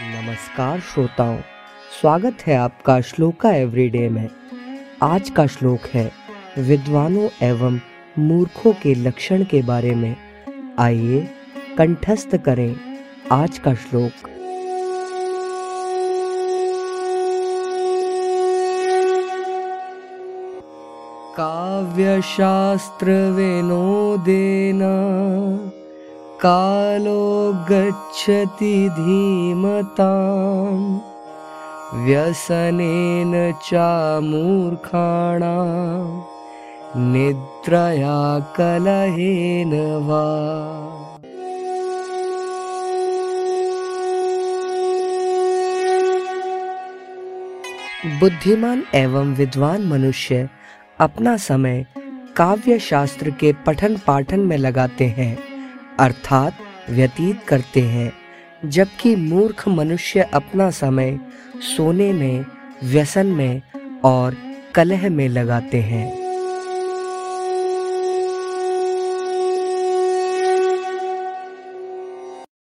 नमस्कार श्रोताओं, स्वागत है आपका श्लोका एवरीडे में। आज का श्लोक है, विद्वानों एवं मूर्खों के लक्षण के बारे में। आइए, कंठस्थ करें आज का श्लोक। काव्यशास्त्र विनोदेन कालो गच्छति धीमताम्, व्यसनेन च मूर्खाणां निद्रया कलहेन वा। बुद्धिमान एवं विद्वान मनुष्य अपना समय काव्य शास्त्र के पठन पाठन में लगाते हैं। अर्थात व्यतीत करते हैं, जबकि मूर्ख मनुष्य अपना समय सोने में, व्यसन में और कलह में लगाते हैं।